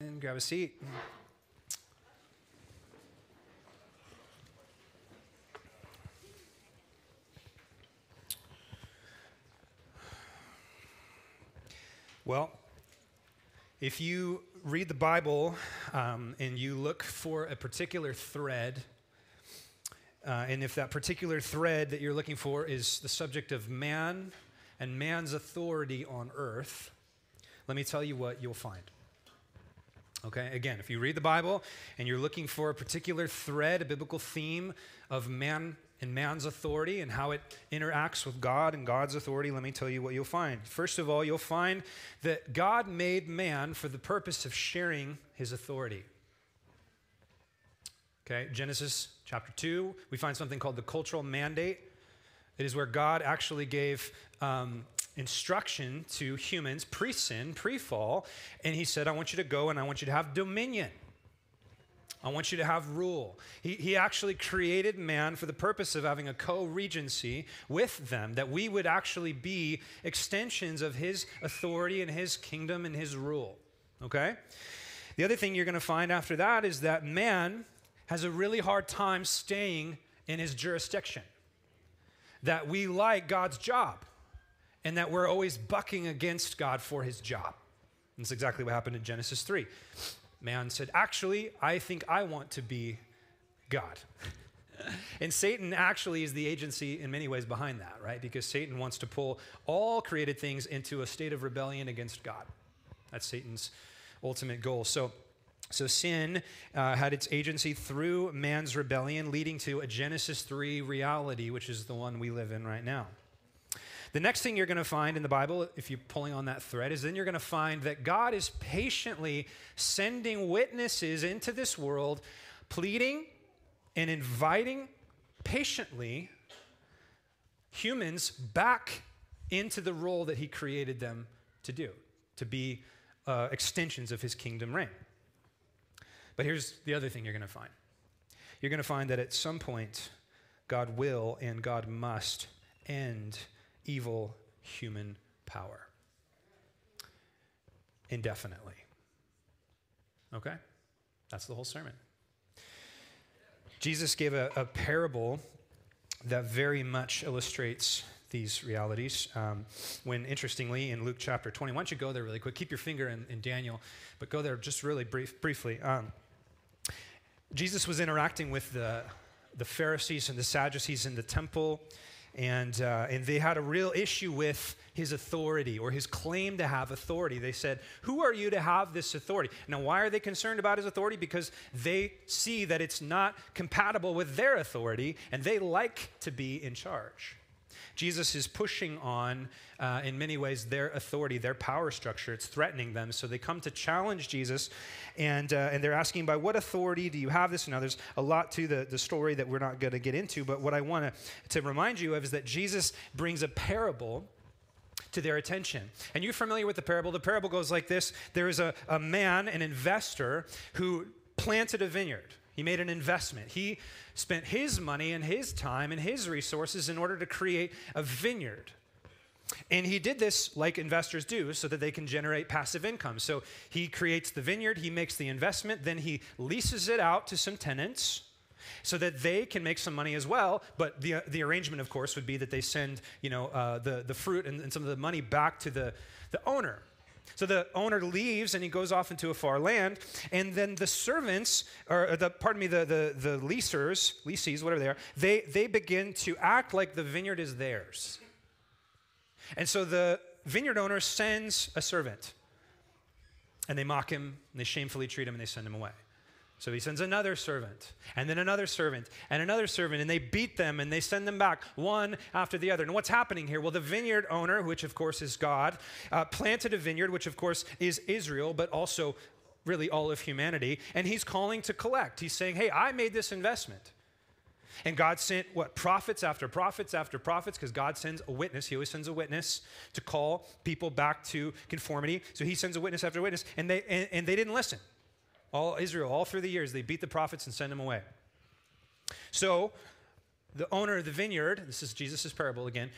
And grab a seat. Well, if you read the Bible um, and you look for a particular thread, uh, and if that particular thread that you're looking for is the subject of man and man's authority on earth, let me tell you what you'll find. Okay, again, if you read the Bible and you're looking for a particular thread, a biblical theme of man and man's authority and how it interacts with God and God's authority, let me tell you what you'll find. First of all, you'll find that God made man for the purpose of sharing his authority. Okay, Genesis chapter 2, we find something called the cultural mandate. It is where God actually gave um, instruction to humans pre sin, pre fall, and he said, I want you to go and I want you to have dominion. I want you to have rule. He, he actually created man for the purpose of having a co regency with them, that we would actually be extensions of his authority and his kingdom and his rule. Okay? The other thing you're going to find after that is that man has a really hard time staying in his jurisdiction, that we like God's job and that we're always bucking against God for his job. And that's exactly what happened in Genesis 3. Man said, Actually, I think I want to be God. and Satan actually is the agency in many ways behind that, right? Because Satan wants to pull all created things into a state of rebellion against God. That's Satan's ultimate goal. So, so sin uh, had its agency through man's rebellion, leading to a Genesis 3 reality, which is the one we live in right now. The next thing you're going to find in the Bible, if you're pulling on that thread, is then you're going to find that God is patiently sending witnesses into this world, pleading and inviting patiently humans back into the role that He created them to do, to be uh, extensions of His kingdom reign. But here's the other thing you're going to find you're going to find that at some point, God will and God must end evil human power indefinitely. Okay? That's the whole sermon. Jesus gave a, a parable that very much illustrates these realities. Um, when, interestingly, in Luke chapter 20, why don't you go there really quick? Keep your finger in, in Daniel, but go there just really brief, briefly. Um, Jesus was interacting with the, the Pharisees and the Sadducees in the temple and, uh, and they had a real issue with his authority or his claim to have authority. They said, Who are you to have this authority? Now, why are they concerned about his authority? Because they see that it's not compatible with their authority and they like to be in charge. Jesus is pushing on, uh, in many ways, their authority, their power structure. It's threatening them. So they come to challenge Jesus, and, uh, and they're asking, By what authority do you have this? Now, there's a lot to the, the story that we're not going to get into, but what I want to remind you of is that Jesus brings a parable to their attention. And you're familiar with the parable. The parable goes like this there is a, a man, an investor, who planted a vineyard. He made an investment. He spent his money and his time and his resources in order to create a vineyard. And he did this like investors do so that they can generate passive income. So he creates the vineyard, he makes the investment, then he leases it out to some tenants so that they can make some money as well. But the, the arrangement, of course, would be that they send you know, uh, the, the fruit and, and some of the money back to the, the owner. So the owner leaves and he goes off into a far land, and then the servants, or the pardon me, the the, the leasers, leases, whatever they are, they they begin to act like the vineyard is theirs. And so the vineyard owner sends a servant, and they mock him, and they shamefully treat him, and they send him away. So he sends another servant, and then another servant, and another servant, and they beat them and they send them back one after the other. And what's happening here? Well, the vineyard owner, which of course is God, uh, planted a vineyard, which of course is Israel, but also really all of humanity, and he's calling to collect. He's saying, Hey, I made this investment. And God sent what? Prophets after prophets after prophets, because God sends a witness. He always sends a witness to call people back to conformity. So he sends a witness after witness, and they, and, and they didn't listen. All Israel, all through the years, they beat the prophets and send them away. So the owner of the vineyard, this is Jesus' parable again,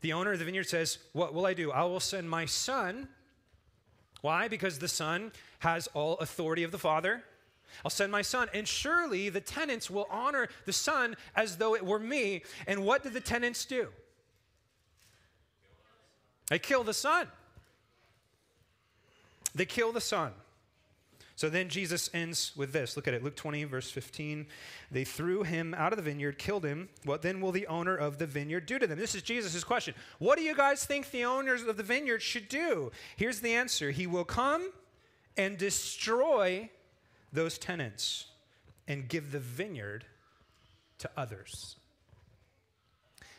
the owner of the vineyard says, What will I do? I will send my son Why? Because the Son has all authority of the Father. I'll send my son, and surely the tenants will honor the son as though it were me. And what did the tenants do? They kill the son. They kill the son. So then Jesus ends with this. Look at it. Luke 20, verse 15. They threw him out of the vineyard, killed him. What then will the owner of the vineyard do to them? This is Jesus' question. What do you guys think the owners of the vineyard should do? Here's the answer He will come and destroy those tenants and give the vineyard to others.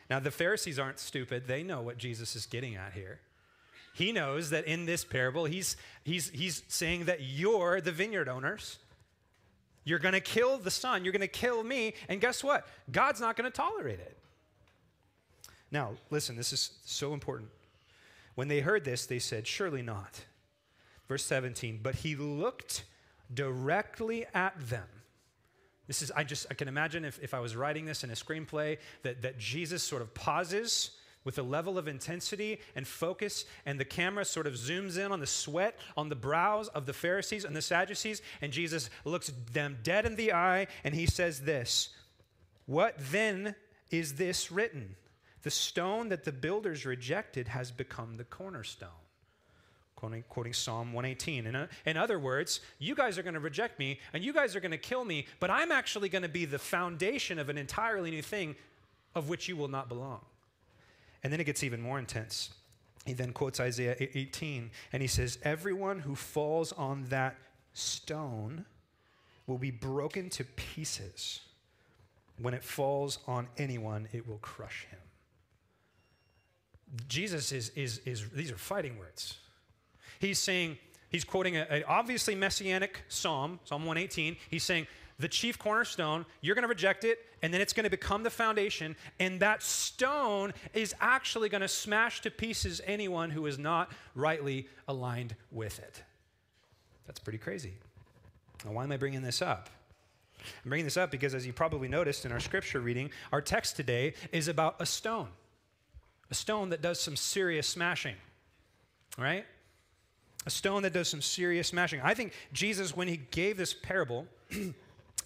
Now, the Pharisees aren't stupid. They know what Jesus is getting at here. He knows that in this parable, he's, he's, he's saying that you're the vineyard owners. You're going to kill the son. You're going to kill me. And guess what? God's not going to tolerate it. Now, listen, this is so important. When they heard this, they said, Surely not. Verse 17, but he looked directly at them. This is, I just, I can imagine if, if I was writing this in a screenplay, that, that Jesus sort of pauses with a level of intensity and focus, and the camera sort of zooms in on the sweat on the brows of the Pharisees and the Sadducees, and Jesus looks them dead in the eye, and he says this What then is this written? The stone that the builders rejected has become the cornerstone quoting, quoting Psalm 118. In, in other words, you guys are going to reject me and you guys are going to kill me, but I'm actually going to be the foundation of an entirely new thing of which you will not belong. And then it gets even more intense. He then quotes Isaiah 18 and he says, Everyone who falls on that stone will be broken to pieces. When it falls on anyone, it will crush him. Jesus is, is, is these are fighting words. He's saying, he's quoting an obviously messianic psalm, Psalm 118. He's saying, the chief cornerstone, you're going to reject it, and then it's going to become the foundation, and that stone is actually going to smash to pieces anyone who is not rightly aligned with it. That's pretty crazy. Now, why am I bringing this up? I'm bringing this up because, as you probably noticed in our scripture reading, our text today is about a stone, a stone that does some serious smashing, right? a stone that does some serious smashing. I think Jesus, when he gave this parable,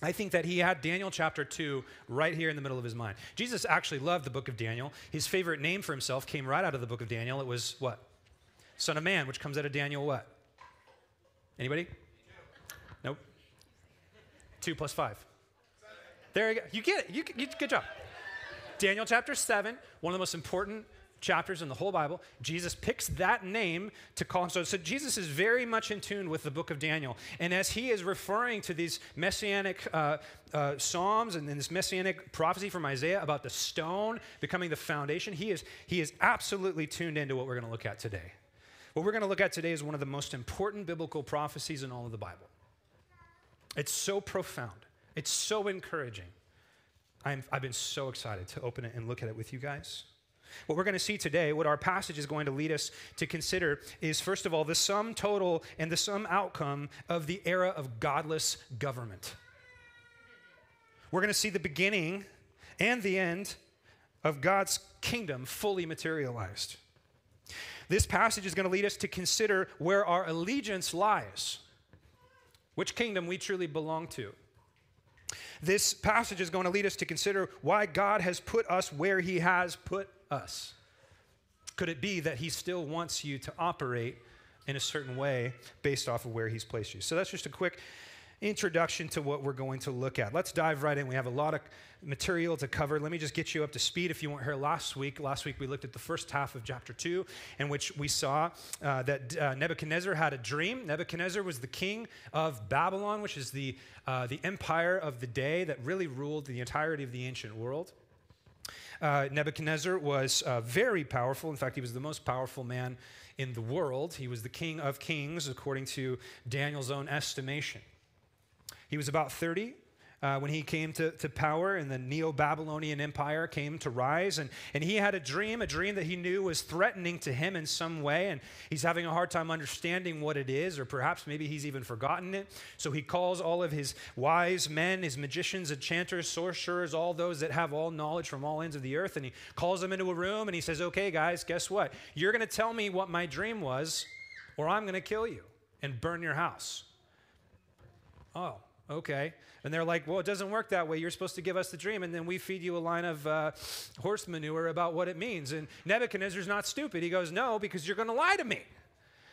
I think that he had Daniel chapter 2 right here in the middle of his mind. Jesus actually loved the book of Daniel. His favorite name for himself came right out of the book of Daniel. It was what? Son of Man, which comes out of Daniel what? Anybody? Nope. 2 plus 5. There you go. You get it. You, you, good job. Daniel chapter 7, one of the most important chapters in the whole Bible, Jesus picks that name to call him. So, so Jesus is very much in tune with the book of Daniel. And as he is referring to these messianic uh, uh, psalms and, and this messianic prophecy from Isaiah about the stone becoming the foundation, he is, he is absolutely tuned into what we're going to look at today. What we're going to look at today is one of the most important biblical prophecies in all of the Bible. It's so profound, it's so encouraging. i have been so excited to open it and look at it with you guys. What we're going to see today, what our passage is going to lead us to consider, is first of all, the sum total and the sum outcome of the era of godless government. We're going to see the beginning and the end of God's kingdom fully materialized. This passage is going to lead us to consider where our allegiance lies, which kingdom we truly belong to. This passage is going to lead us to consider why God has put us where He has put us? Could it be that he still wants you to operate in a certain way based off of where he's placed you? So that's just a quick introduction to what we're going to look at. Let's dive right in. We have a lot of material to cover. Let me just get you up to speed if you weren't here last week. Last week we looked at the first half of chapter 2, in which we saw uh, that uh, Nebuchadnezzar had a dream. Nebuchadnezzar was the king of Babylon, which is the, uh, the empire of the day that really ruled the entirety of the ancient world. Uh, Nebuchadnezzar was uh, very powerful. In fact, he was the most powerful man in the world. He was the king of kings, according to Daniel's own estimation. He was about 30 uh, when he came to, to power and the Neo Babylonian Empire came to rise. And, and he had a dream, a dream that he knew was threatening to him in some way. And he's having a hard time understanding what it is, or perhaps maybe he's even forgotten it. So he calls all of his wise men, his magicians, enchanters, sorcerers, all those that have all knowledge from all ends of the earth. And he calls them into a room and he says, Okay, guys, guess what? You're going to tell me what my dream was or I'm going to kill you and burn your house. Oh, okay. And they're like, well, it doesn't work that way. You're supposed to give us the dream, and then we feed you a line of uh, horse manure about what it means. And Nebuchadnezzar's not stupid. He goes, no, because you're going to lie to me.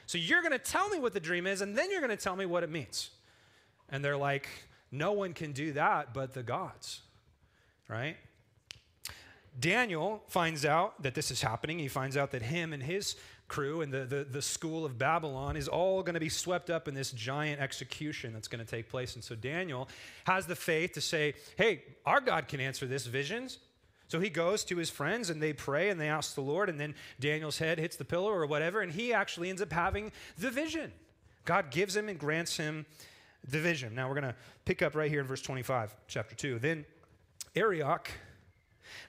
So you're going to tell me what the dream is, and then you're going to tell me what it means. And they're like, no one can do that but the gods, right? Daniel finds out that this is happening. He finds out that him and his crew and the, the, the school of Babylon is all going to be swept up in this giant execution that's going to take place. And so Daniel has the faith to say, hey, our God can answer this visions. So he goes to his friends and they pray and they ask the Lord, and then Daniel's head hits the pillow or whatever, and he actually ends up having the vision. God gives him and grants him the vision. Now we're going to pick up right here in verse 25, chapter 2. Then Arioch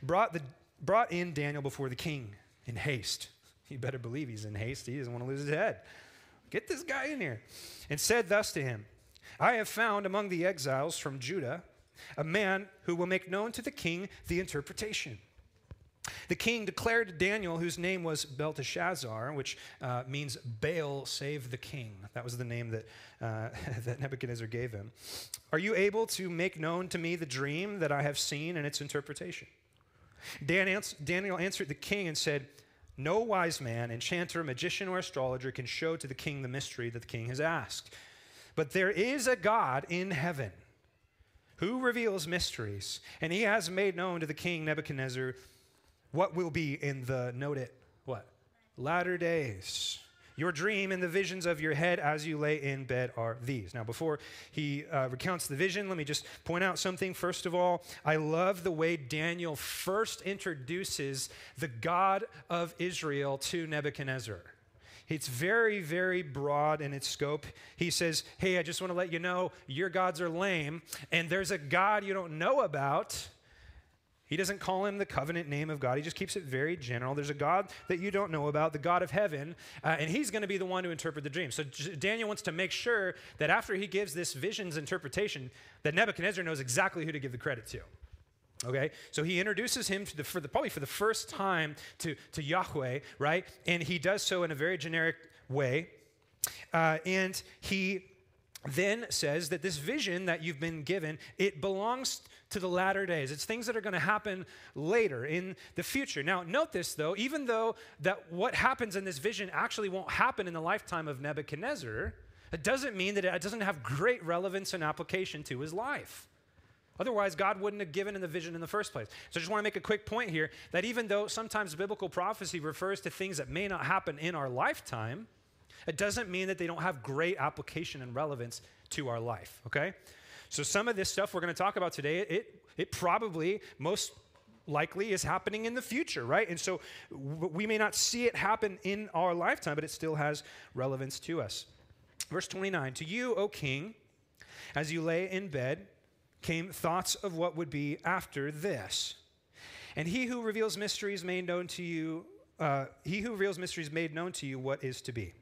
brought, the, brought in Daniel before the king in haste. You better believe he's in haste. He doesn't want to lose his head. Get this guy in here. And said thus to him I have found among the exiles from Judah a man who will make known to the king the interpretation. The king declared to Daniel, whose name was Belteshazzar, which uh, means Baal save the king. That was the name that, uh, that Nebuchadnezzar gave him. Are you able to make known to me the dream that I have seen and its interpretation? Dan Daniel answered the king and said, No wise man, enchanter, magician, or astrologer can show to the king the mystery that the king has asked. But there is a God in heaven who reveals mysteries, and he has made known to the king Nebuchadnezzar what will be in the, note it, what? Latter days. Your dream and the visions of your head as you lay in bed are these. Now, before he uh, recounts the vision, let me just point out something. First of all, I love the way Daniel first introduces the God of Israel to Nebuchadnezzar. It's very, very broad in its scope. He says, Hey, I just want to let you know your gods are lame, and there's a God you don't know about. He doesn't call him the covenant name of God. He just keeps it very general. There's a God that you don't know about, the God of heaven, uh, and he's going to be the one to interpret the dream. So J- Daniel wants to make sure that after he gives this vision's interpretation, that Nebuchadnezzar knows exactly who to give the credit to. Okay, so he introduces him the, for the, probably for the first time to, to Yahweh, right? And he does so in a very generic way. Uh, and he then says that this vision that you've been given, it belongs to the latter days. It's things that are going to happen later in the future. Now, note this though, even though that what happens in this vision actually won't happen in the lifetime of Nebuchadnezzar, it doesn't mean that it doesn't have great relevance and application to his life. Otherwise, God wouldn't have given him the vision in the first place. So I just want to make a quick point here that even though sometimes biblical prophecy refers to things that may not happen in our lifetime, it doesn't mean that they don't have great application and relevance to our life, okay? So some of this stuff we're going to talk about today, it, it probably most likely is happening in the future, right? And so we may not see it happen in our lifetime, but it still has relevance to us. Verse 29 To you, O king, as you lay in bed, came thoughts of what would be after this. And he who reveals mysteries made known to you, uh, he who reveals mysteries made known to you what is to be.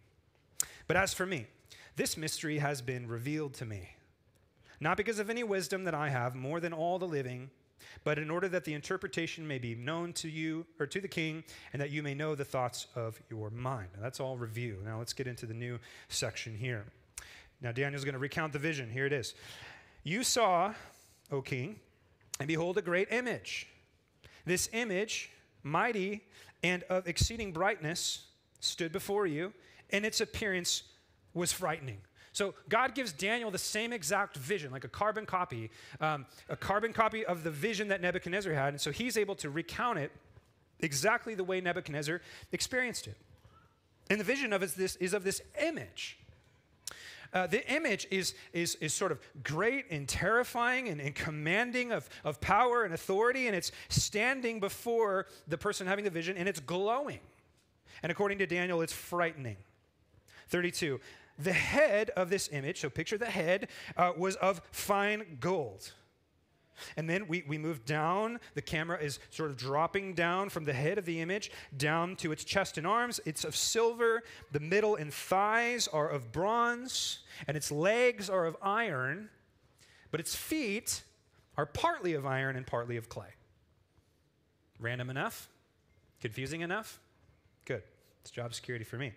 But as for me, this mystery has been revealed to me, not because of any wisdom that I have more than all the living, but in order that the interpretation may be known to you or to the king, and that you may know the thoughts of your mind. Now, that's all review. Now let's get into the new section here. Now Daniel's going to recount the vision. Here it is. You saw, O king, and behold a great image. This image, mighty and of exceeding brightness, stood before you, and its appearance was frightening. So God gives Daniel the same exact vision, like a carbon copy, um, a carbon copy of the vision that Nebuchadnezzar had. And so he's able to recount it exactly the way Nebuchadnezzar experienced it. And the vision of is this is of this image. Uh, the image is, is, is sort of great and terrifying and, and commanding of, of power and authority, and it's standing before the person having the vision, and it's glowing. And according to Daniel, it's frightening. 32. The head of this image, so picture the head, uh, was of fine gold. And then we, we move down. The camera is sort of dropping down from the head of the image down to its chest and arms. It's of silver. The middle and thighs are of bronze, and its legs are of iron, but its feet are partly of iron and partly of clay. Random enough? Confusing enough? Good. It's job security for me.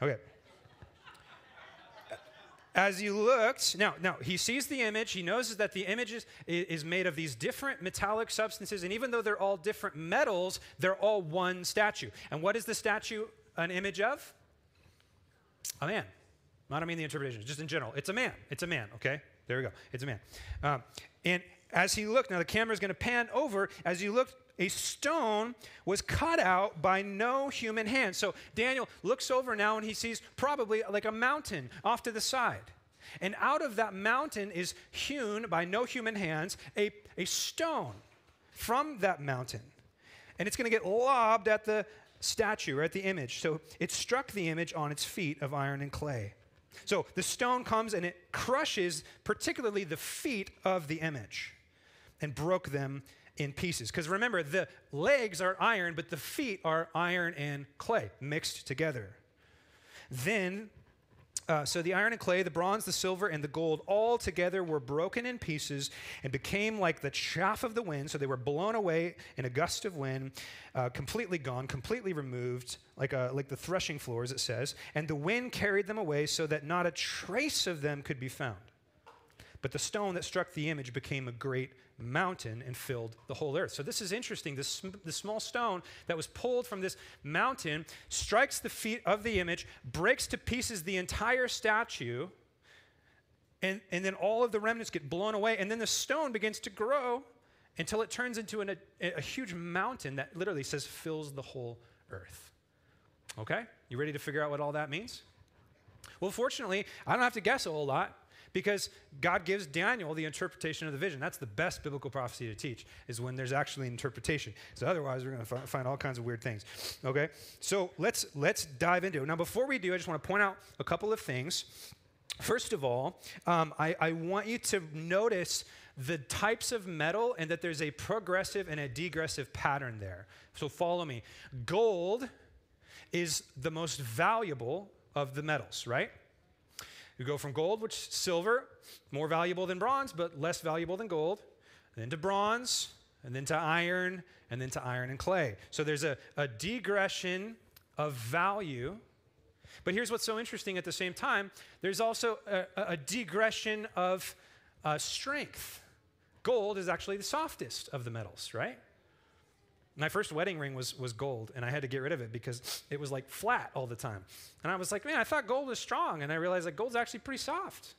Okay. As you looked, now, now he sees the image. He knows that the image is, is made of these different metallic substances, and even though they're all different metals, they're all one statue. And what is the statue an image of? A man. I don't mean the interpretation, just in general. It's a man. It's a man, okay? There we go. It's a man. Um, and as he looked, now the camera is going to pan over. As you look, a stone was cut out by no human hand. So Daniel looks over now and he sees probably like a mountain off to the side. And out of that mountain is hewn by no human hands a, a stone from that mountain. And it's going to get lobbed at the statue or at the image. So it struck the image on its feet of iron and clay. So the stone comes and it crushes particularly the feet of the image and broke them in pieces. Because remember, the legs are iron, but the feet are iron and clay mixed together. Then uh, so the iron and clay, the bronze, the silver, and the gold all together were broken in pieces and became like the chaff of the wind. So they were blown away in a gust of wind, uh, completely gone, completely removed, like, a, like the threshing floors, it says. And the wind carried them away so that not a trace of them could be found. But the stone that struck the image became a great mountain and filled the whole earth. So this is interesting. This, the small stone that was pulled from this mountain strikes the feet of the image, breaks to pieces the entire statue, and, and then all of the remnants get blown away. And then the stone begins to grow until it turns into an, a, a huge mountain that literally says fills the whole earth. Okay? You ready to figure out what all that means? Well, fortunately, I don't have to guess a whole lot because God gives Daniel the interpretation of the vision. That's the best biblical prophecy to teach, is when there's actually interpretation. So otherwise, we're going to find all kinds of weird things. Okay? So let's, let's dive into it. Now, before we do, I just want to point out a couple of things. First of all, um, I, I want you to notice the types of metal and that there's a progressive and a degressive pattern there. So follow me. Gold is the most valuable of the metals, right? You go from gold, which silver, more valuable than bronze, but less valuable than gold, then to bronze, and then to iron, and then to iron and clay. So there's a, a degression of value. But here's what's so interesting at the same time there's also a, a degression of uh, strength. Gold is actually the softest of the metals, right? My first wedding ring was, was gold, and I had to get rid of it because it was like flat all the time. And I was like, man, I thought gold was strong. And I realized that gold's actually pretty soft.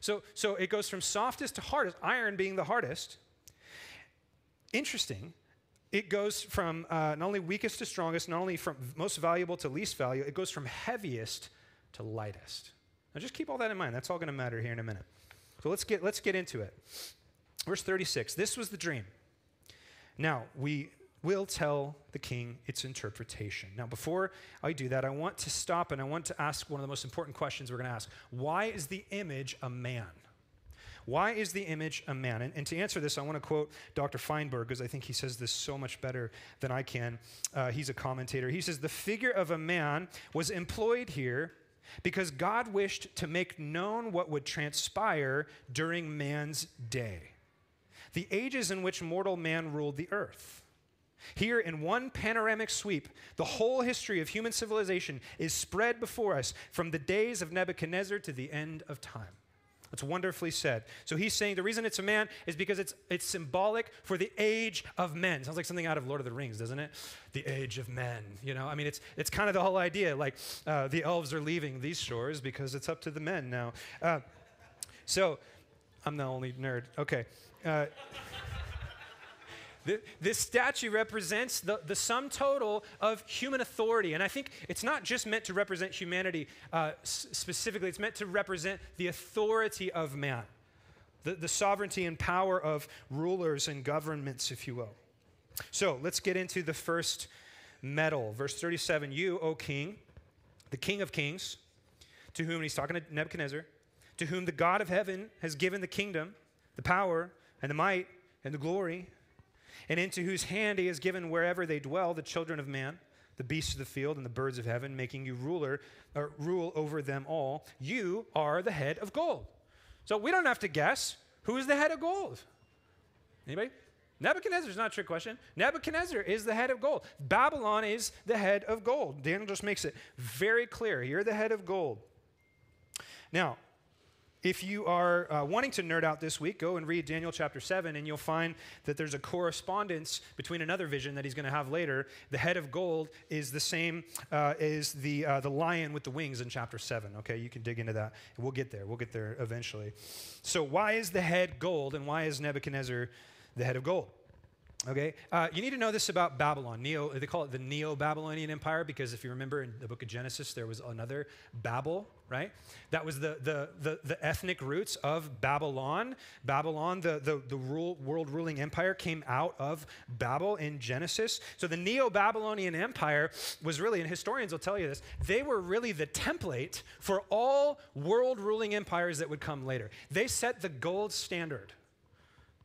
So, so it goes from softest to hardest, iron being the hardest. Interesting. It goes from uh, not only weakest to strongest, not only from most valuable to least value, it goes from heaviest to lightest. Now just keep all that in mind. That's all going to matter here in a minute. So let's get, let's get into it. Verse 36 This was the dream. Now, we will tell the king its interpretation. Now, before I do that, I want to stop and I want to ask one of the most important questions we're going to ask. Why is the image a man? Why is the image a man? And, and to answer this, I want to quote Dr. Feinberg because I think he says this so much better than I can. Uh, he's a commentator. He says, The figure of a man was employed here because God wished to make known what would transpire during man's day, the ages in which mortal man ruled the earth. Here, in one panoramic sweep, the whole history of human civilization is spread before us from the days of Nebuchadnezzar to the end of time. That's wonderfully said. So he's saying the reason it's a man is because it's, it's symbolic for the age of men. Sounds like something out of Lord of the Rings, doesn't it? The age of men. You know, I mean, it's, it's kind of the whole idea. Like uh, the elves are leaving these shores because it's up to the men now. Uh, so I'm the only nerd. Okay. Uh, this statue represents the, the sum total of human authority. And I think it's not just meant to represent humanity uh, s- specifically, it's meant to represent the authority of man, the, the sovereignty and power of rulers and governments, if you will. So let's get into the first metal. Verse 37 You, O king, the king of kings, to whom he's talking to Nebuchadnezzar, to whom the God of heaven has given the kingdom, the power, and the might, and the glory and into whose hand he has given wherever they dwell the children of man, the beasts of the field, and the birds of heaven, making you ruler or rule over them all. You are the head of gold. So we don't have to guess who is the head of gold. Anybody? Nebuchadnezzar is not a trick question. Nebuchadnezzar is the head of gold. Babylon is the head of gold. Daniel just makes it very clear. You're the head of gold. Now, if you are uh, wanting to nerd out this week, go and read Daniel chapter 7, and you'll find that there's a correspondence between another vision that he's going to have later. The head of gold is the same uh, as the, uh, the lion with the wings in chapter 7. Okay, you can dig into that. We'll get there. We'll get there eventually. So, why is the head gold, and why is Nebuchadnezzar the head of gold? Okay, uh, you need to know this about Babylon. Neo, they call it the Neo-Babylonian Empire because if you remember in the book of Genesis, there was another Babel, right? That was the the the, the ethnic roots of Babylon. Babylon, the the, the rule, world ruling empire, came out of Babel in Genesis. So the Neo-Babylonian Empire was really, and historians will tell you this, they were really the template for all world ruling empires that would come later. They set the gold standard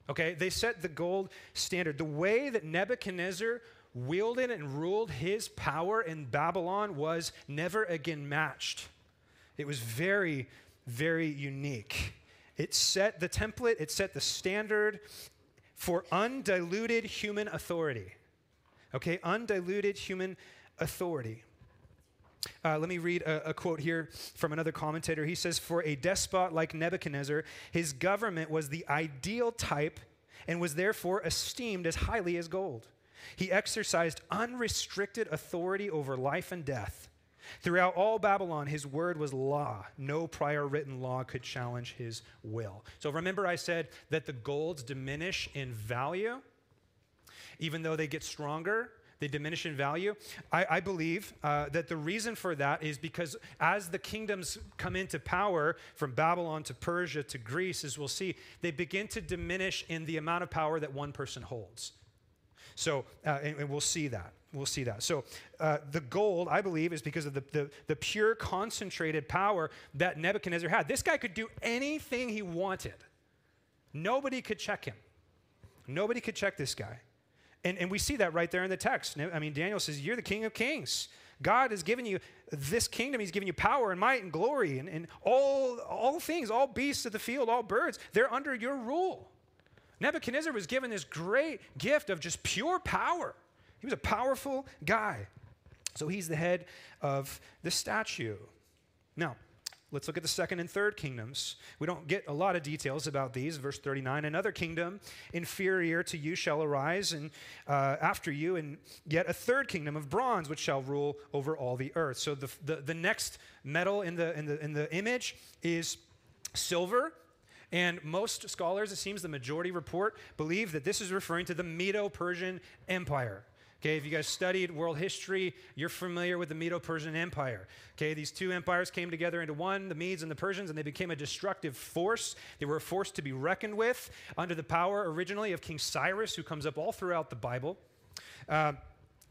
Okay, they set the gold standard. The way that Nebuchadnezzar wielded and ruled his power in Babylon was never again matched. It was very, very unique. It set the template, it set the standard for undiluted human authority. Okay, undiluted human authority. Uh, let me read a, a, quote here from another commentator. He says, For a despot like Nebuchadnezzar, his government was the ideal type and was therefore esteemed as highly as gold. He exercised unrestricted authority over life and death. Throughout all Babylon, his word was law. No prior written law could challenge his will. So remember, I said that the golds diminish in value, even though they get stronger they diminish in value. I, I believe uh, that the reason for that is because as the kingdoms come into power from Babylon to Persia to Greece, as we'll see, they begin to diminish in the amount of power that one person holds. So, uh, and, and, we'll see that. We'll see that. So, uh, the gold, I believe, is because of the, the, the pure concentrated power that Nebuchadnezzar had. This guy could do anything he wanted, nobody could check him. Nobody could check this guy. And, and we see that right there in the text. I mean, Daniel says, You're the King of Kings. God has given you this kingdom. He's given you power and might and glory and, and all, all things, all beasts of the field, all birds. They're under your rule. Nebuchadnezzar was given this great gift of just pure power. He was a powerful guy. So he's the head of the statue. Now, Let's look at the second and third kingdoms. We don't get a lot of details about these. Verse 39 Another kingdom inferior to you shall arise, and uh, after you, and yet a third kingdom of bronze, which shall rule over all the earth. So the, the, the next metal in the, in, the, in the image is silver. And most scholars, it seems the majority report, believe that this is referring to the Medo Persian Empire. Okay, if you guys studied world history, you're familiar with the Medo Persian Empire. Okay, these two empires came together into one, the Medes and the Persians, and they became a destructive force. They were a force to be reckoned with under the power originally of King Cyrus, who comes up all throughout the Bible. Uh,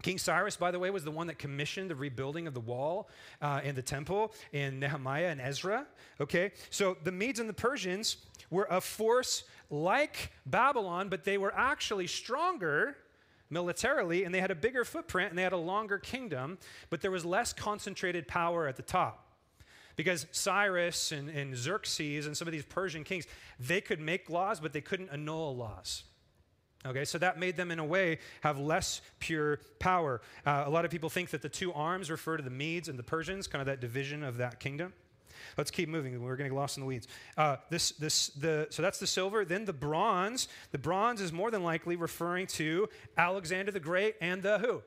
King Cyrus, by the way, was the one that commissioned the rebuilding of the wall uh, and the temple in Nehemiah and Ezra. Okay, so the Medes and the Persians were a force like Babylon, but they were actually stronger militarily, and they had a bigger footprint and they had a longer kingdom, but there was less concentrated power at the top. Because Cyrus and, and Xerxes and some of these Persian kings, they could make laws, but they couldn't annul laws. Okay, so that made them, in a way, have less pure power. Uh, a lot of people think that the two arms refer to the Medes and the Persians, kind of that division of that kingdom. Let's keep moving. We're going to get lost in the weeds. Uh, this, this, the, so that's the silver. Then the bronze. The bronze is more than likely referring to Alexander the Great and the who?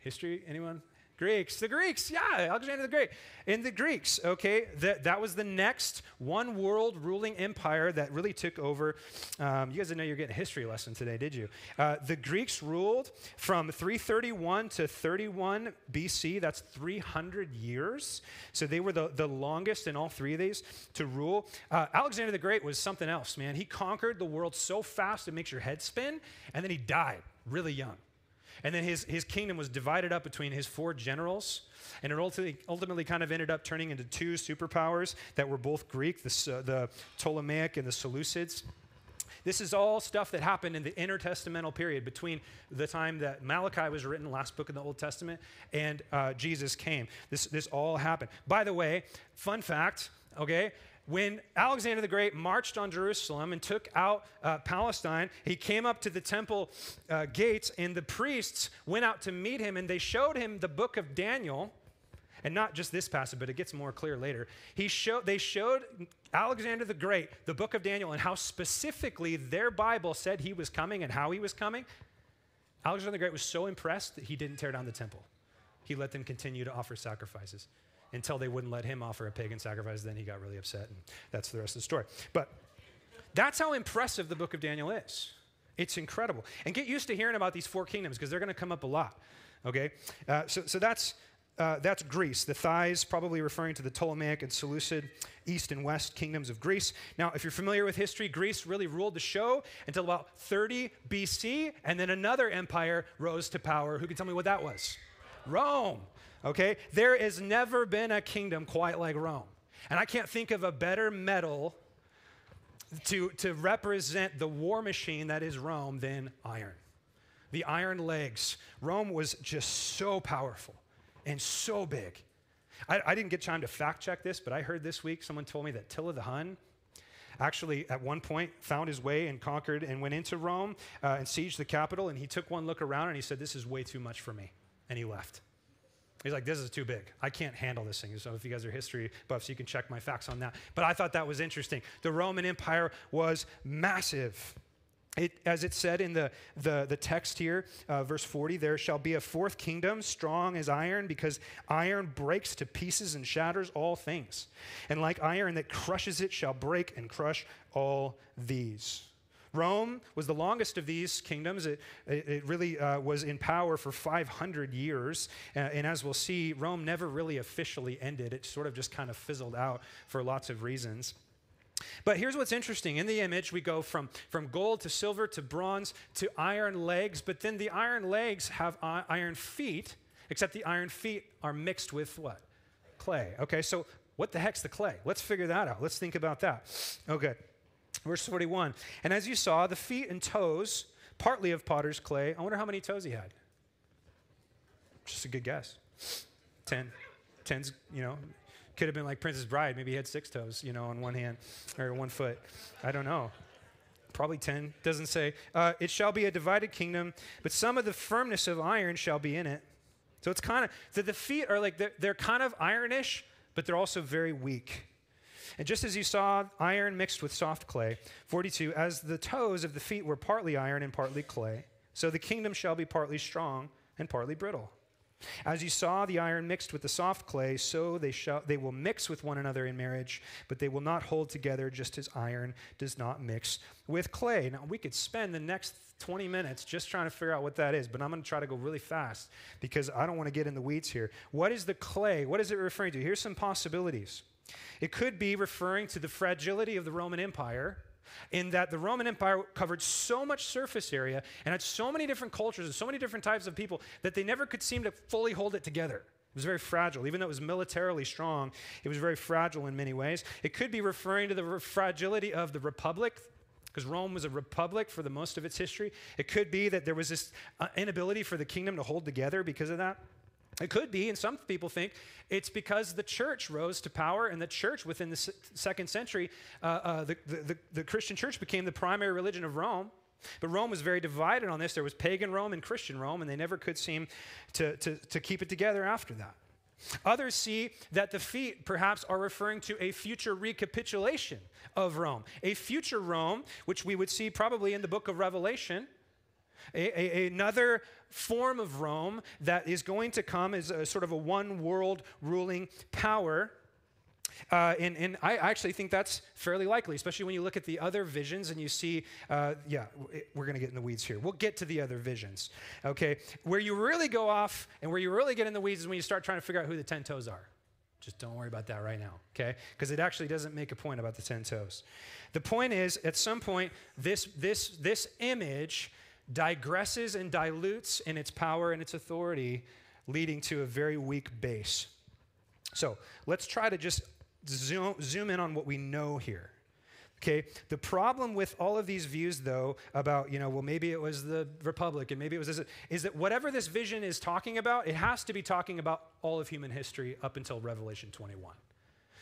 History? Anyone? Greeks, the Greeks, yeah, Alexander the Great. In the Greeks, okay, that, that was the next one world ruling empire that really took over. Um, you guys didn't know you're getting a history lesson today, did you? Uh, the Greeks ruled from 331 to 31 BC. That's 300 years. So they were the, the longest in all three of these to rule. Uh, Alexander the Great was something else, man. He conquered the world so fast it makes your head spin, and then he died really young. And then his, his kingdom was divided up between his four generals. And it ultimately, ultimately kind of ended up turning into two superpowers that were both Greek, the, uh, the Ptolemaic and the Seleucids. This is all stuff that happened in the intertestamental period between the time that Malachi was written, last book in the Old Testament, and uh, Jesus came. This, this all happened. By the way, fun fact, okay, when Alexander the Great marched on Jerusalem and took out uh, Palestine, he came up to the temple uh, gates, and the priests went out to meet him, and they showed him the book of Daniel. and not just this passage, but it gets more clear later. He showed, they showed Alexander the Great the book of Daniel and how specifically their Bible said he was coming and how he was coming. Alexander the Great was so impressed that he didn't tear down the temple. He let them continue to offer sacrifices until they wouldn't let him offer a pagan sacrifice. Then he got really upset, and that's the rest of the story. But that's how impressive the book of Daniel is. It's incredible. And get used to hearing about these four kingdoms because they're going to come up a lot. Okay? Uh, so, so that's. Uh, that's Greece. The thighs, probably referring to the Ptolemaic and Seleucid east and west kingdoms of Greece. Now, if you're familiar with history, Greece really ruled the show until about 30 BC, and then another empire rose to power. Who can tell me what that was? Rome. Okay? There has never been a kingdom quite like Rome. And I can't think of a better metal to, to represent the war machine that is Rome than iron. The iron legs. Rome was just so powerful and so big. I, I, didn't get time to fact check this, but I heard this week someone told me that Attila the Hun actually, at one point, found his way and conquered and went into Rome uh, and sieged the capital. And he took one look around and he said, This is way too much for me. And he left. He's like, this is too big. I can't handle this thing. So if you guys are history buffs, you can check my facts on that. But I thought that was interesting. The Roman Empire was massive. It, as it said in the, the, the text here, uh, verse 40, there shall be a fourth kingdom, strong as iron, because iron breaks to pieces and shatters all things. And like iron that crushes it shall break and crush all these. Rome was the longest of these kingdoms. It, it, really uh, was in power for 500 years. And as we'll see, Rome never really officially ended. It sort of just kind of fizzled out for lots of reasons. But here's what's interesting. In the image, we go from, from gold to silver to bronze to iron legs, but then the iron legs have iron feet, except the iron feet are mixed with what? Clay. Okay, so what the heck's the clay? Let's figure that out. Let's think about that. Okay. Verse 41. And as you saw, the feet and toes, partly of potter's clay. I wonder how many toes he had. Just a good guess. Ten. Ten's, you know, could have been like Princess Bride. Maybe he had six toes, you know, on one hand or one foot. I don't know. Probably ten. Doesn't say. Uh, it shall be a divided kingdom, but some of the firmness of iron shall be in it. So it's kind of, the, the feet are like, they're, they're kind of ironish, but they're also very weak. And just as you saw iron mixed with soft clay, 42, as the toes of the feet were partly iron and partly clay, so the kingdom shall be partly strong and partly brittle. As you saw the iron mixed with the soft clay, so they, shall, they will mix with one another in marriage, but they will not hold together just as iron does not mix with clay. Now, we could spend the next 20 minutes just trying to figure out what that is, but I'm going to try to go really fast because I don't want to get in the weeds here. What is the clay? What is it referring to? Here's some possibilities. It could be referring to the fragility of the Roman Empire in that the Roman Empire covered so much surface area and had so many different cultures and so many different types of people that they never could seem to fully hold it together. It was very fragile. Even though it was militarily strong, it was very fragile in many ways. It could be referring to the fragility of the republic, because Rome was a republic for the most of its history. It could be that there was this uh, inability for the kingdom to hold together because of that. It could be, and some people think, it's because the church rose to power, and the church within the second century, uh, uh, the, the, the Christian church became the primary religion of Rome. But Rome was very divided on this. There was pagan Rome and Christian Rome, and they never could seem to, to, to keep it together after that. Others see that the feet perhaps are referring to a future recapitulation of Rome, a future Rome, which we would see probably in the book of Revelation a, a, another form of Rome that is going to come as a sort of a one world ruling power. Uh, and, and I actually think that's fairly likely, especially when you look at the other visions and you see, uh, yeah, we're going to get in the weeds here. We'll get to the other visions, okay? Where you really go off and where you really get in the weeds is when you start trying to figure out who the 10 toes are. Just don't worry about that right now, okay? Because it actually doesn't make a point about the 10 toes. The point is, at some point, this, this, this image digresses and dilutes in its power and its authority, leading to a very weak base. So let's try to just zoom, zoom in on what we know here. Okay, the problem with all of these views, though, about, you know, well, maybe it was the Republic and maybe it was this, is that whatever this vision is talking about, it has to be talking about all of human history up until Revelation 21.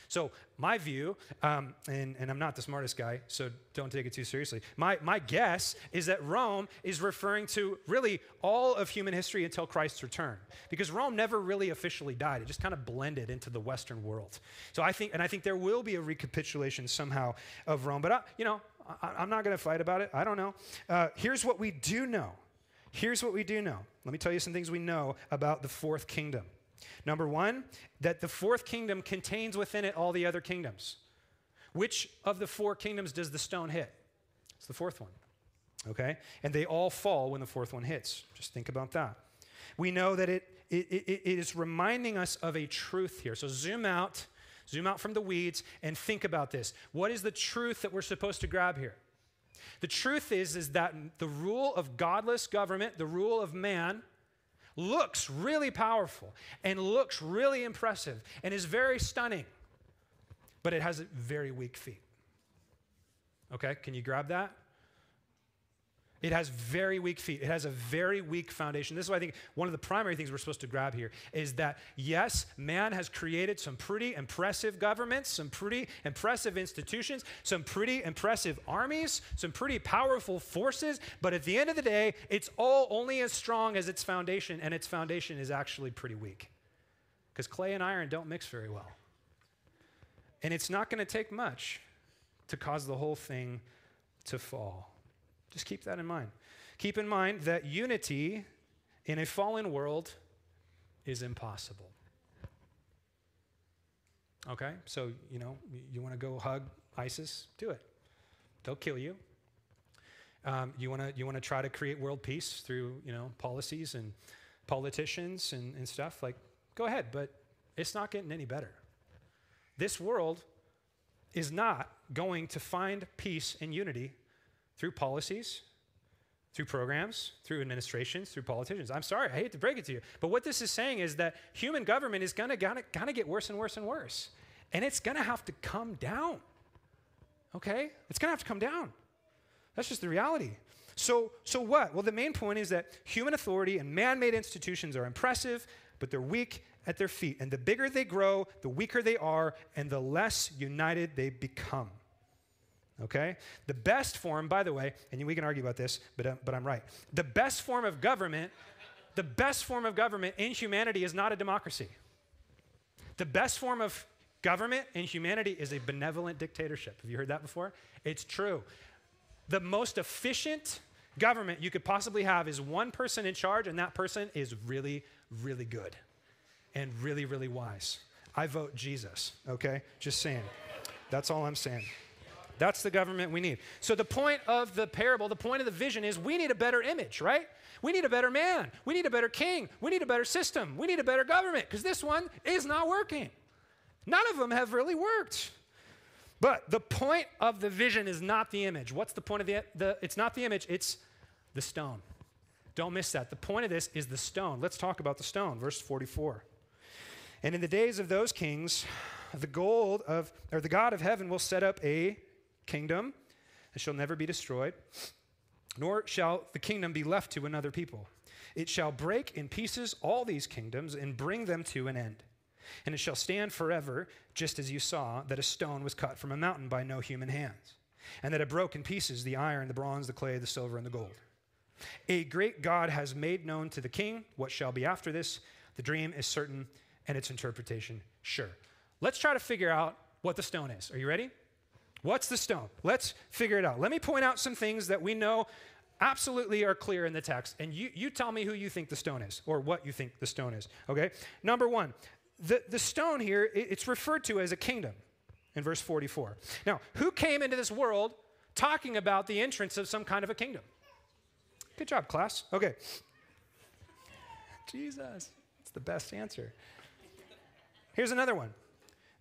So, my view, um, and, and I'm not the smartest guy, so don't take it too seriously. My, my guess is that Rome is referring to really all of human history until Christ's return. Because Rome never really officially died, it just kind of blended into the Western world. So, I think, and I think there will be a recapitulation somehow of Rome. But, I, you know, I, am not going to fight about it. I don't know. Uh, here's what we do know. Here's what we do know. Let me tell you some things we know about the fourth kingdom. Number one, that the fourth kingdom contains within it all the other kingdoms. Which of the four kingdoms does the stone hit? It's the fourth one. Okay? And they all fall when the fourth one hits. Just think about that. We know that it, it, it, it is reminding us of a truth here. So zoom out, zoom out from the weeds, and think about this. What is the truth that we're supposed to grab here? The truth is, is that the rule of godless government, the rule of man, looks really powerful and looks really impressive and is very stunning, but it has very weak feet. Okay, can you grab that? It has very weak feet. It has a very weak foundation. This is why I think one of the primary things we're supposed to grab here is that, yes, man has created some pretty impressive governments, some pretty impressive institutions, some pretty impressive armies, some pretty powerful forces, but at the end of the day, it's all only as strong as its foundation, and its foundation is actually pretty weak. Because clay and iron don't mix very well. And it's not going to take much to cause the whole thing to fall. Just keep that in mind. Keep in mind that unity in a fallen world is impossible. Okay? So, you know, you want to go hug ISIS? Do it. They'll kill you. Um, you want to you want to try to create world peace through you know policies and politicians and, and stuff like go ahead but it's not getting any better this world is not going to find peace and unity through policies, through programs, through administrations, through politicians. I'm sorry, I hate to break it to you, but what this is saying is that human government is going to of get worse and worse and worse. And it's going to have to come down. Okay? It's going to have to come down. That's just the reality. So, so what? Well, the main point is that human authority and man made institutions are impressive, but they're weak at their feet. And the bigger they grow, the weaker they are, and the less united they become okay? The best form, by the way, and we can argue about this, but, uh, but I'm right. The best form of government, the best form of government in humanity is not a democracy. The best form of government in humanity is a benevolent dictatorship. Have you heard that before? It's true. The most efficient government you could possibly have is one person in charge, and that person is really, really good and really, really wise. I vote Jesus, okay? Just saying. That's all I'm saying. That's the government we need. So, the point of the parable, the point of the vision is we need a better image, right? We need a better man. We need a better king. We need a better system. We need a better government because this one is not working. None of them have really worked. But the point of the vision is not the image. What's the point of the, the it's not the image, it's the stone. Don't miss that. The point of this is the stone. Let's talk about the stone, verse 44. And in the days of those kings, the gold of or the God of heaven will set up a kingdom and shall never be destroyed, nor shall the kingdom be left to another people. It shall break in pieces all these kingdoms and bring them to an end. And it shall stand forever, just as you saw that a stone was cut from a mountain by no human hands, and that it broke in pieces the iron, the bronze, the clay, the silver, and the gold. A great God has made known to the king what shall be after this. The dream is certain and its interpretation sure. Let's try to figure out what the stone is. Are you ready? What's the stone? Let's figure it out. Let me point out some things that we know absolutely are clear in the text, and you, you tell me who you think the stone is or what you think the stone is. Okay? Number one, the, the stone here, it, it's referred to as a kingdom in verse 44. Now, who came into this world talking about the entrance of some kind of a kingdom? Good job, class. Okay. Jesus, it's the best answer. Here's another one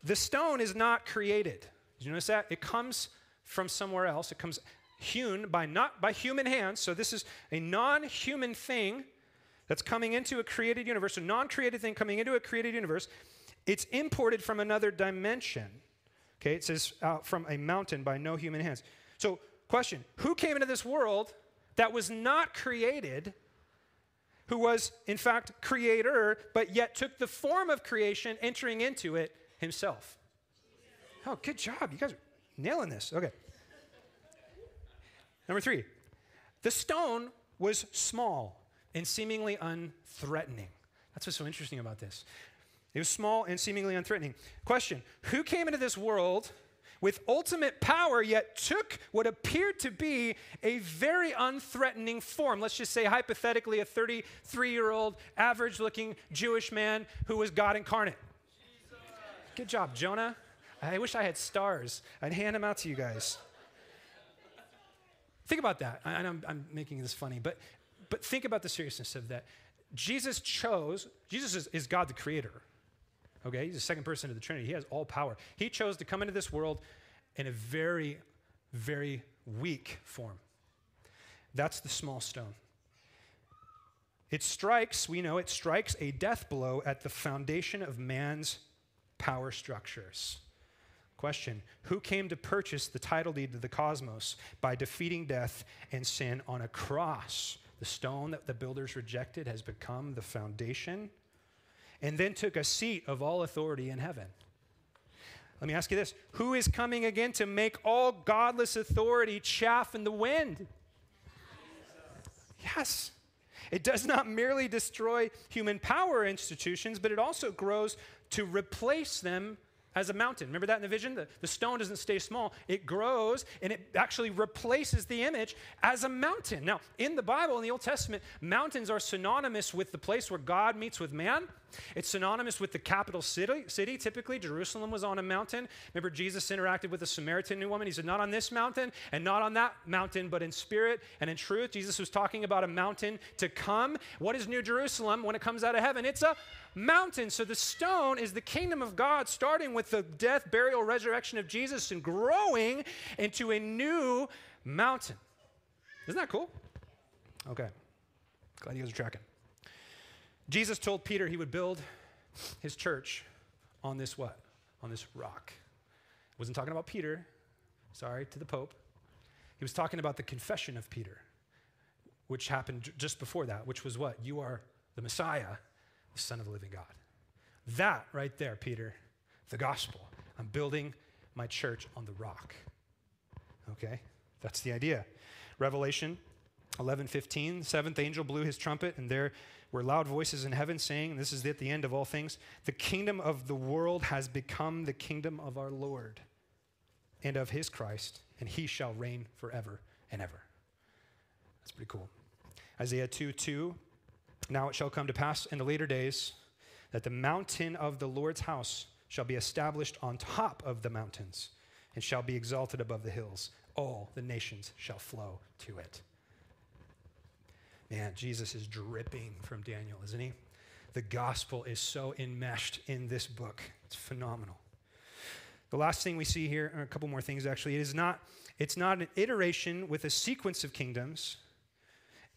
the stone is not created. Did you notice that? It comes from somewhere else. It comes hewn by not by human hands. So this is a non-human thing that's coming into a created universe, a non-created thing coming into a created universe. It's imported from another dimension. Okay, it says uh, from a mountain by no human hands. So, question Who came into this world that was not created, who was, in fact, creator, but yet took the form of creation, entering into it himself? Oh, good job. You guys are nailing this. Okay. Number three, the stone was small and seemingly unthreatening. That's what's so interesting about this. It was small and seemingly unthreatening. Question Who came into this world with ultimate power, yet took what appeared to be a very unthreatening form? Let's just say, hypothetically, a 33 year old, average looking Jewish man who was God incarnate. Jesus. Good job, Jonah. I wish I had stars. I'd hand them out to you guys. Think about that. I, I'm, I'm making this funny, but, but think about the seriousness of that. Jesus chose, Jesus is, is God the creator. Okay, he's the second person of the Trinity. He has all power. He chose to come into this world in a very, very weak form. That's the small stone. It strikes, we know, it strikes a death blow at the foundation of man's power structures. Question Who came to purchase the title deed to the cosmos by defeating death and sin on a cross? The stone that the builders rejected has become the foundation and then took a seat of all authority in heaven. Let me ask you this Who is coming again to make all godless authority chaff in the wind? Yes. It does not merely destroy human power institutions, but it also grows to replace them as a mountain. Remember that in the vision? The, the stone doesn't stay small, it grows and it actually replaces the image as a mountain. Now, in the Bible, in the Old Testament, mountains are synonymous with the place where God meets with man. It's synonymous with the capital city, city. Typically, Jerusalem was on a mountain. Remember, Jesus interacted with a Samaritan new woman. He said, Not on this mountain and not on that mountain, but in spirit and in truth. Jesus was talking about a mountain to come. What is New Jerusalem when it comes out of heaven? It's a mountain. So the stone is the kingdom of God, starting with the death, burial, resurrection of Jesus and growing into a new mountain. Isn't that cool? Okay. Glad you guys are tracking. Jesus told Peter he would build his church on this what? On this rock. Wasn't talking about Peter. Sorry to the Pope. He was talking about the confession of Peter, which happened just before that, which was what? You are the Messiah, the Son of the living God. That right there, Peter, the gospel. I'm building my church on the rock. Okay? That's the idea. Revelation 11:15, the seventh angel blew his trumpet and there were loud voices in heaven saying, This is at the end of all things, the kingdom of the world has become the kingdom of our Lord and of his Christ, and he shall reign forever and ever. That's pretty cool. Isaiah 2 2. Now it shall come to pass in the later days that the mountain of the Lord's house shall be established on top of the mountains and shall be exalted above the hills. All the nations shall flow to it. Man, Jesus is dripping from Daniel, isn't he? The gospel is so enmeshed in this book. It's phenomenal. The last thing we see here, a couple more things actually, it is not, it's not an iteration with a sequence of kingdoms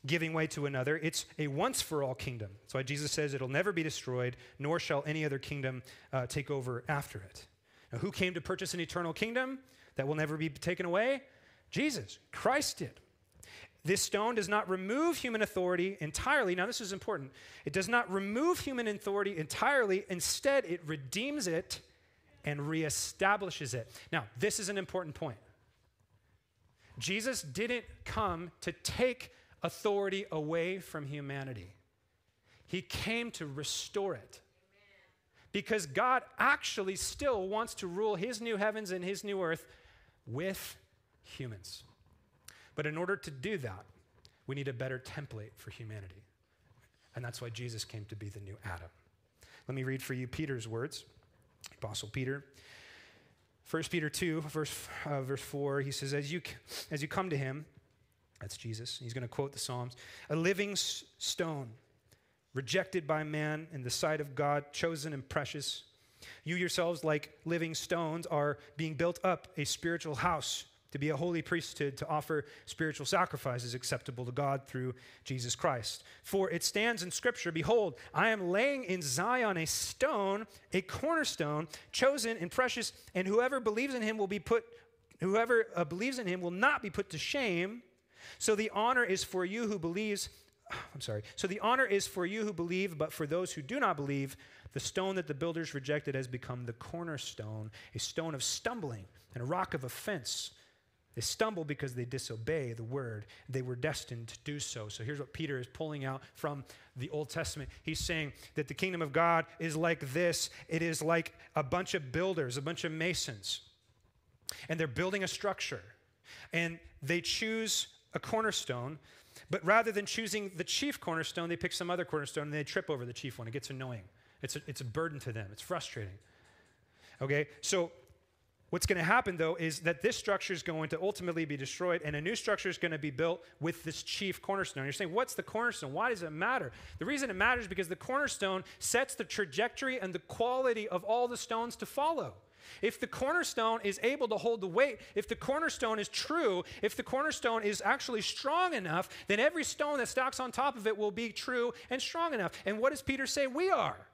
giving way to another. It's a once for all kingdom. That's why Jesus says it'll never be destroyed, nor shall any other kingdom uh, take over after it. Now, who came to purchase an eternal kingdom that will never be taken away? Jesus. Christ did. This stone does not remove human authority entirely. Now, this is important. It does not remove human authority entirely. Instead, it redeems it and reestablishes it. Now, this is an important point. Jesus didn't come to take authority away from humanity, He came to restore it. Because God actually still wants to rule His new heavens and His new earth with humans. But in order to do that, we need a better template for humanity. And that's why Jesus came to be the new Adam. Let me read for you Peter's words, Apostle Peter. 1 Peter 2, verse, uh, verse 4, he says, as you, as you come to him, that's Jesus, he's going to quote the Psalms, a living s- stone, rejected by man in the sight of God, chosen and precious. You yourselves, like living stones, are being built up a spiritual house to be a holy priesthood, to offer spiritual sacrifices acceptable to God through Jesus Christ. For it stands in Scripture Behold, I am laying in Zion a stone, a cornerstone, chosen and precious, and whoever believes in him will be put, whoever uh, believes in him will not be put to shame. So the honor is for you who believes I'm sorry. So the honor is for you who believe, but for those who do not believe, the stone that the builders rejected has become the cornerstone, a stone of stumbling and a rock of offense. They stumble because they disobey the word. They were destined to do so. So here's what Peter is pulling out from the Old Testament. He's saying that the kingdom of God is like this it is like a bunch of builders, a bunch of masons, and they're building a structure. And they choose a cornerstone but rather than choosing the chief cornerstone, they pick some other cornerstone and they trip over the chief one. It gets annoying. It's a, it's a burden to them, it's frustrating. Okay, so what's going to happen though is that this structure is going to ultimately be destroyed and a new structure is going to be built with this chief cornerstone. You're saying, what's the cornerstone? Why does it matter? The reason it matters is because the cornerstone sets the trajectory and the quality of all the stones to follow. If the cornerstone is able to hold the weight, if the cornerstone is true, if the cornerstone is actually strong enough, then every stone that stacks on top of it will be true and strong enough. And what does Peter say we are?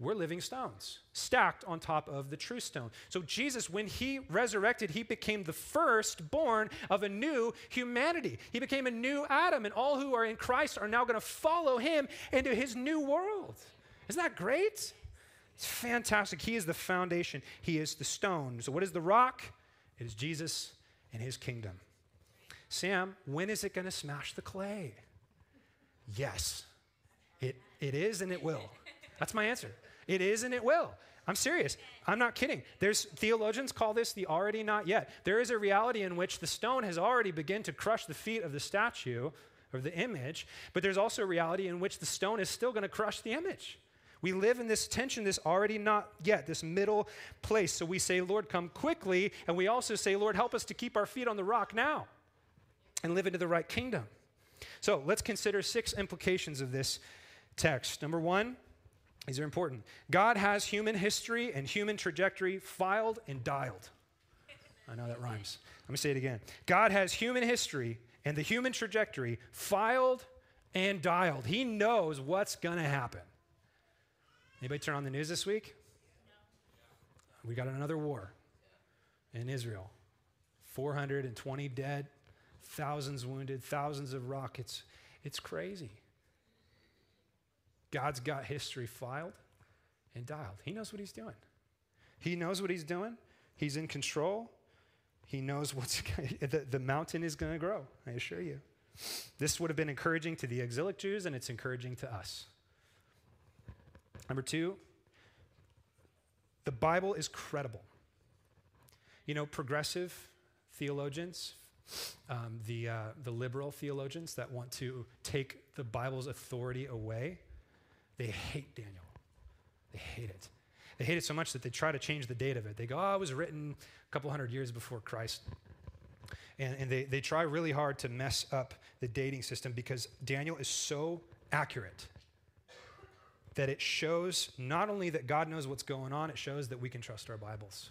We're living stones, stacked on top of the true stone. So, Jesus, when he resurrected, he became the firstborn of a new humanity. He became a new Adam, and all who are in Christ are now going to follow him into his new world. Isn't that great? It's fantastic. He is the foundation, He is the stone. So, what is the rock? It is Jesus and His kingdom. Sam, when is it going to smash the clay? Yes, it, it is and it will. That's my answer. It is and it will. I'm serious. I'm not kidding. There's theologians call this the already not yet. There is a reality in which the stone has already begun to crush the feet of the statue or the image, but there's also a reality in which the stone is still going to crush the image. We live in this tension, this already not yet, this middle place. So we say, Lord, come quickly. And we also say, Lord, help us to keep our feet on the rock now and live into the right kingdom. So let's consider six implications of this text. Number one, these are important. God has human history and human trajectory filed and dialed. I know that rhymes. Let me say it again. God has human history and the human trajectory filed and dialed. He knows what's going to happen. Anybody turn on the news this week? We got another war in Israel. 420 dead, thousands wounded, thousands of rockets. It's crazy. God's got history filed and dialed. He knows what he's doing. He knows what he's doing. He's in control. He knows what's the, the mountain is going to grow, I assure you. This would have been encouraging to the exilic Jews, and it's encouraging to us. Number two, the Bible is credible. You know, progressive theologians, um, the, uh, the liberal theologians that want to take the Bible's authority away, they hate Daniel. They hate it. They hate it so much that they try to change the date of it. They go, oh, it was written a couple hundred years before Christ. And, and they, they try really hard to mess up the dating system because Daniel is so accurate that it shows not only that God knows what's going on, it shows that we can trust our Bibles.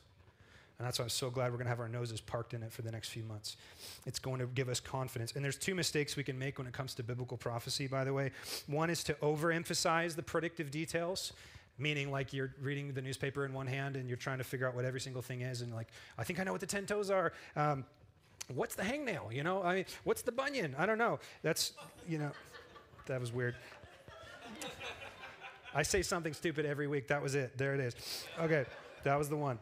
And that's why I'm so glad we're going to have our noses parked in it for the next few months. It's going to give us confidence. And there's two mistakes we can make when it comes to biblical prophecy, by the way. One is to overemphasize the predictive details, meaning like you're reading the newspaper in one hand and you're trying to figure out what every single thing is. And like, I think I know what the 10 toes are. Um, what's the hangnail? You know, I mean, what's the bunion? I don't know. That's, you know, that was weird. I say something stupid every week. That was it. There it is. Okay, that was the one.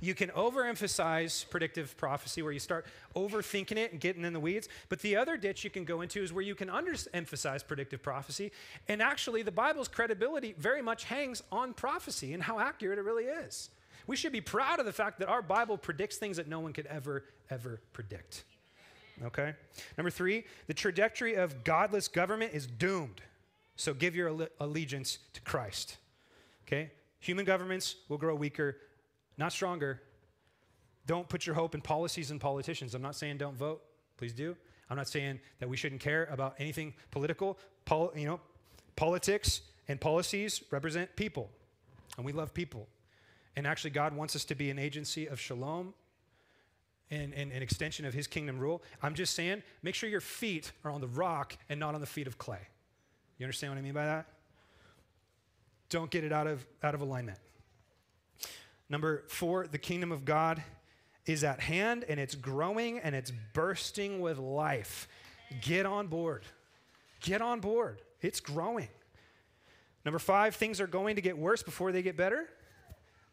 You can overemphasize predictive prophecy where you start overthinking it and getting in the weeds. But the other ditch you can go into is where you can underemphasize predictive prophecy. And actually, the Bible's credibility very much hangs on prophecy and how accurate it really is. We should be proud of the fact that our Bible predicts things that no one could ever, ever predict. Okay? Number three, the trajectory of godless government is doomed. So give your allegiance to Christ. Okay? Human governments will grow weaker, not stronger. Don't put your hope in policies and politicians. I'm not saying don't vote. Please do. I'm not saying that we shouldn't care about anything political. Pol- you know, politics and policies represent people, and we love people. And actually, God wants us to be an agency of shalom and, an extension of His kingdom rule. I'm just saying, make sure your feet are on the rock and not on the feet of clay. You understand what I mean by that? Don't get it out of, out of alignment. Number four, the kingdom of God is at hand and it's growing and it's bursting with life. Get on board. Get on board. It's growing. Number five, things are going to get worse before they get better.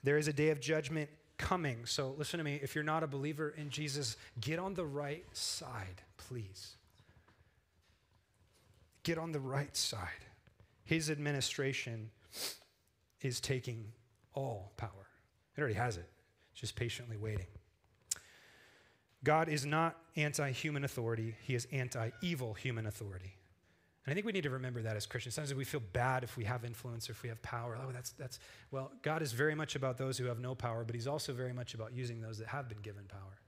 There is a day of judgment coming. So listen to me. If you're not a believer in Jesus, get on the right side, please. Get on the right side. His administration is taking all power. It already has it, just patiently waiting. God is not anti human authority, He is anti evil human authority. And I think we need to remember that as Christians. Sometimes we feel bad if we have influence or if we have power. Oh, that's, that's, well, God is very much about those who have no power, but He's also very much about using those that have been given power.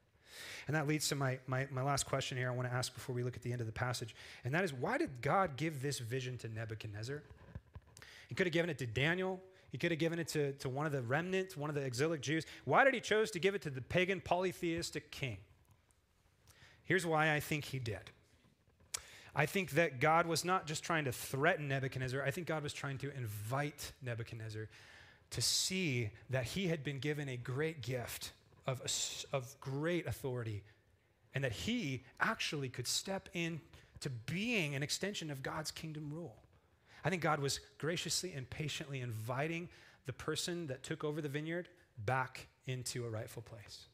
And that leads to my, my, my last question here I want to ask before we look at the end of the passage. And that is why did God give this vision to Nebuchadnezzar? He could have given it to Daniel. He could have given it to, to one of the remnants, one of the exilic Jews. Why did he choose to give it to the pagan polytheistic king? Here's why I think he did. I think that God was not just trying to threaten Nebuchadnezzar, I think God was trying to invite Nebuchadnezzar to see that he had been given a great gift of, of great authority and that he actually could step in to being an extension of God's kingdom rule. I think God was graciously and patiently inviting the person that took over the vineyard back into a rightful place,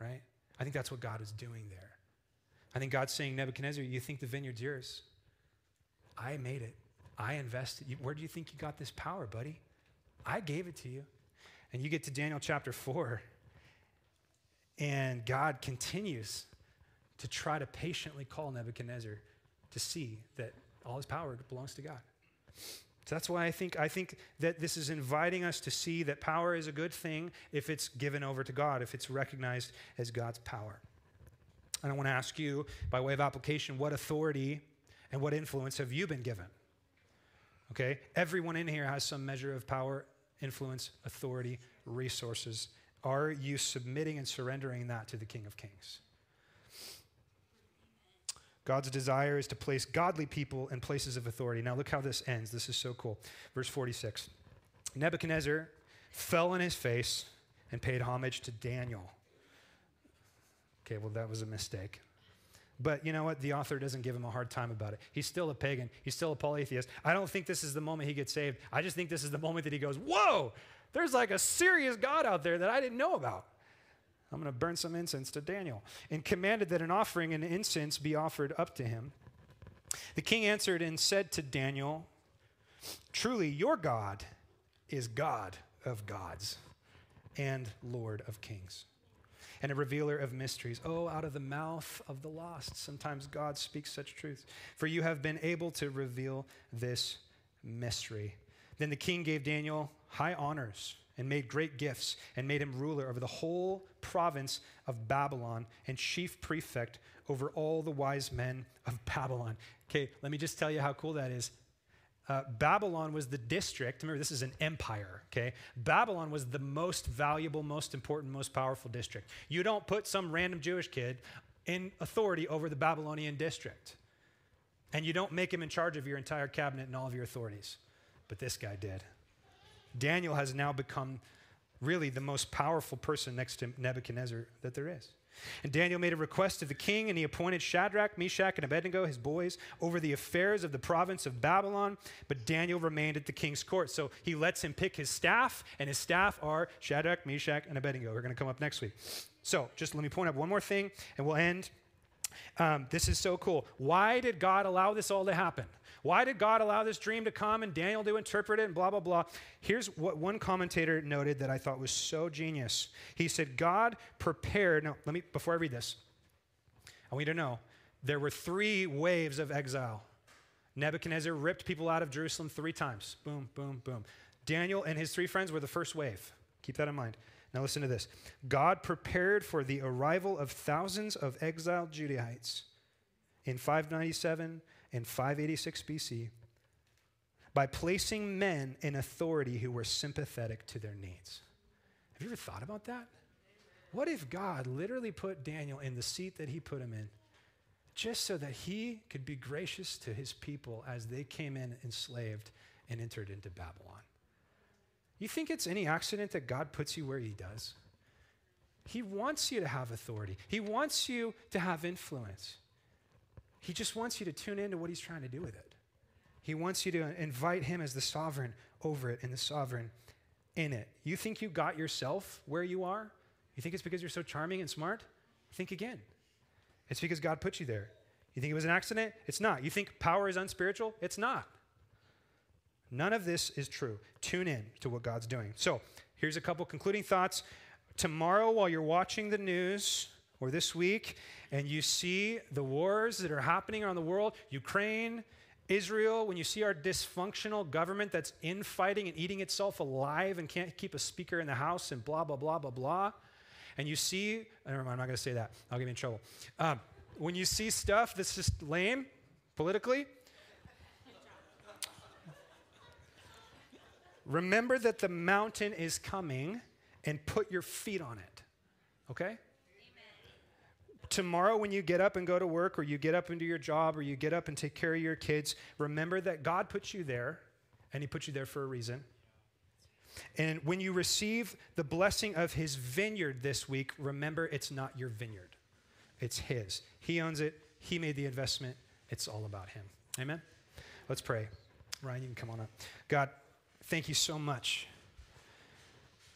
right? I think that's what God is doing there. I think God's saying, Nebuchadnezzar, you think the vineyard's yours. I made it. I invested. Where do you think you got this power, buddy? I gave it to you. And you get to Daniel chapter 4, and God continues to try to patiently call Nebuchadnezzar to see that all his power belongs to God. So that's why I think, I think that this is inviting us to see that power is a good thing if it's given over to God, if it's recognized as God's power. And I want to ask you, by way of application, what authority and what influence have you been given? Okay? Everyone in here has some measure of power, influence, authority, resources. Are you submitting and surrendering that to the King of Kings? God's desire is to place godly people in places of authority. Now, look how this ends. This is so cool. Verse 46 Nebuchadnezzar fell on his face and paid homage to Daniel Okay, well, that was a mistake. But you know what? The author doesn't give him a hard time about it. He's still a pagan. He's still a polytheist. I don't think this is the moment he gets saved. I just think this is the moment that he goes, Whoa, there's like a serious God out there that I didn't know about. I'm going to burn some incense to Daniel. And commanded that an offering and incense be offered up to him. The king answered and said to Daniel, Truly, your God is God of gods and Lord of kings and a revealer of mysteries. Oh, out of the mouth of the lost, sometimes God speaks such truth. For you have been able to reveal this mystery. Then the king gave Daniel high honors and made great gifts and made him ruler over the whole province of Babylon and chief prefect over all the wise men of Babylon. Okay, let me just tell you how cool that is. Uh, Babylon was the district. Remember, this is an empire, okay? Babylon was the most valuable, most important, most powerful district. You don't put some random Jewish kid in authority over the Babylonian district. And you don't make him in charge of your entire cabinet and all of your authorities. But this guy did. Daniel has now become really the most powerful person next to Nebuchadnezzar that there is. And Daniel made a request to the king, and he appointed Shadrach, Meshach, and Abednego, his boys, over the affairs of the province of Babylon. But Daniel remained at the king's court. So he lets him pick his staff, and his staff are Shadrach, Meshach, and Abednego. We're going to come up next week. So just let me point out one more thing, and we'll end. Um, this is so cool. Why did God allow this all to happen? Why did God allow this dream to come and Daniel to interpret it and blah, blah, blah? Here's what one commentator noted that I thought was so genius. He said, God prepared, now let me, before I read this, I want you to know there were three waves of exile. Nebuchadnezzar ripped people out of Jerusalem three times. Boom, boom, boom. Daniel and his three friends were the first wave. Keep that in mind. Now listen to this. God prepared for the arrival of thousands of exiled Judahites in 597 in 586 BC by placing men in authority who were sympathetic to their needs. Have you ever thought about that? What if God literally put Daniel in the seat that he put him in just so that he could be gracious to his people as they came in enslaved and entered into Babylon? You think it's any accident that God puts you where he does? He wants you to have authority, he wants you to have influence. He just wants you to tune into what he's trying to do with it. He wants you to invite Him as the sovereign over it and the sovereign in it. You think you got yourself where you are? You think it's because you're so charming and smart? Think again. It's because God put you there. You think it was an accident? It's not. You think power is unspiritual? It's not. None of this is true. Tune in to what God's doing. So, here's a couple concluding thoughts. Tomorrow, while you're watching the news, or this week, and you see the wars that are happening around the world Ukraine, Israel, when you see our dysfunctional government that's infighting and eating itself alive and can't keep a speaker in the house and blah, blah, blah, blah, blah. And you see, never mind, I'm not going to say that. I'll get me in trouble. Um, when you see stuff that's just lame politically, remember that the mountain is coming and put your feet on it. Okay? Tomorrow when you get up and go to work or you get up and do your job or you get up and take care of your kids, remember that God put you there and He put you there for a reason. And when you receive the blessing of His vineyard this week, remember it's not your vineyard, it's His. He owns it, He made the investment. It's all about Him. Amen? Let's pray. Ryan, you can come on up. God, thank you so much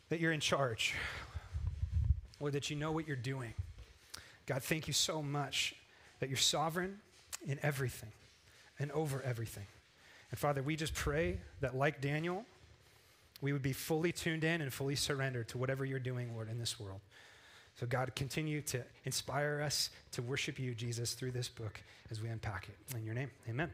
that you're in charge, or that you know what you're doing. God, thank you so much that you're sovereign in everything and over everything. And Father, we just pray that, like Daniel, we would be fully tuned in and fully surrendered to whatever you're doing, Lord, in this world. So, God, continue to inspire us to worship you, Jesus, through this book as we unpack it. In your name, amen.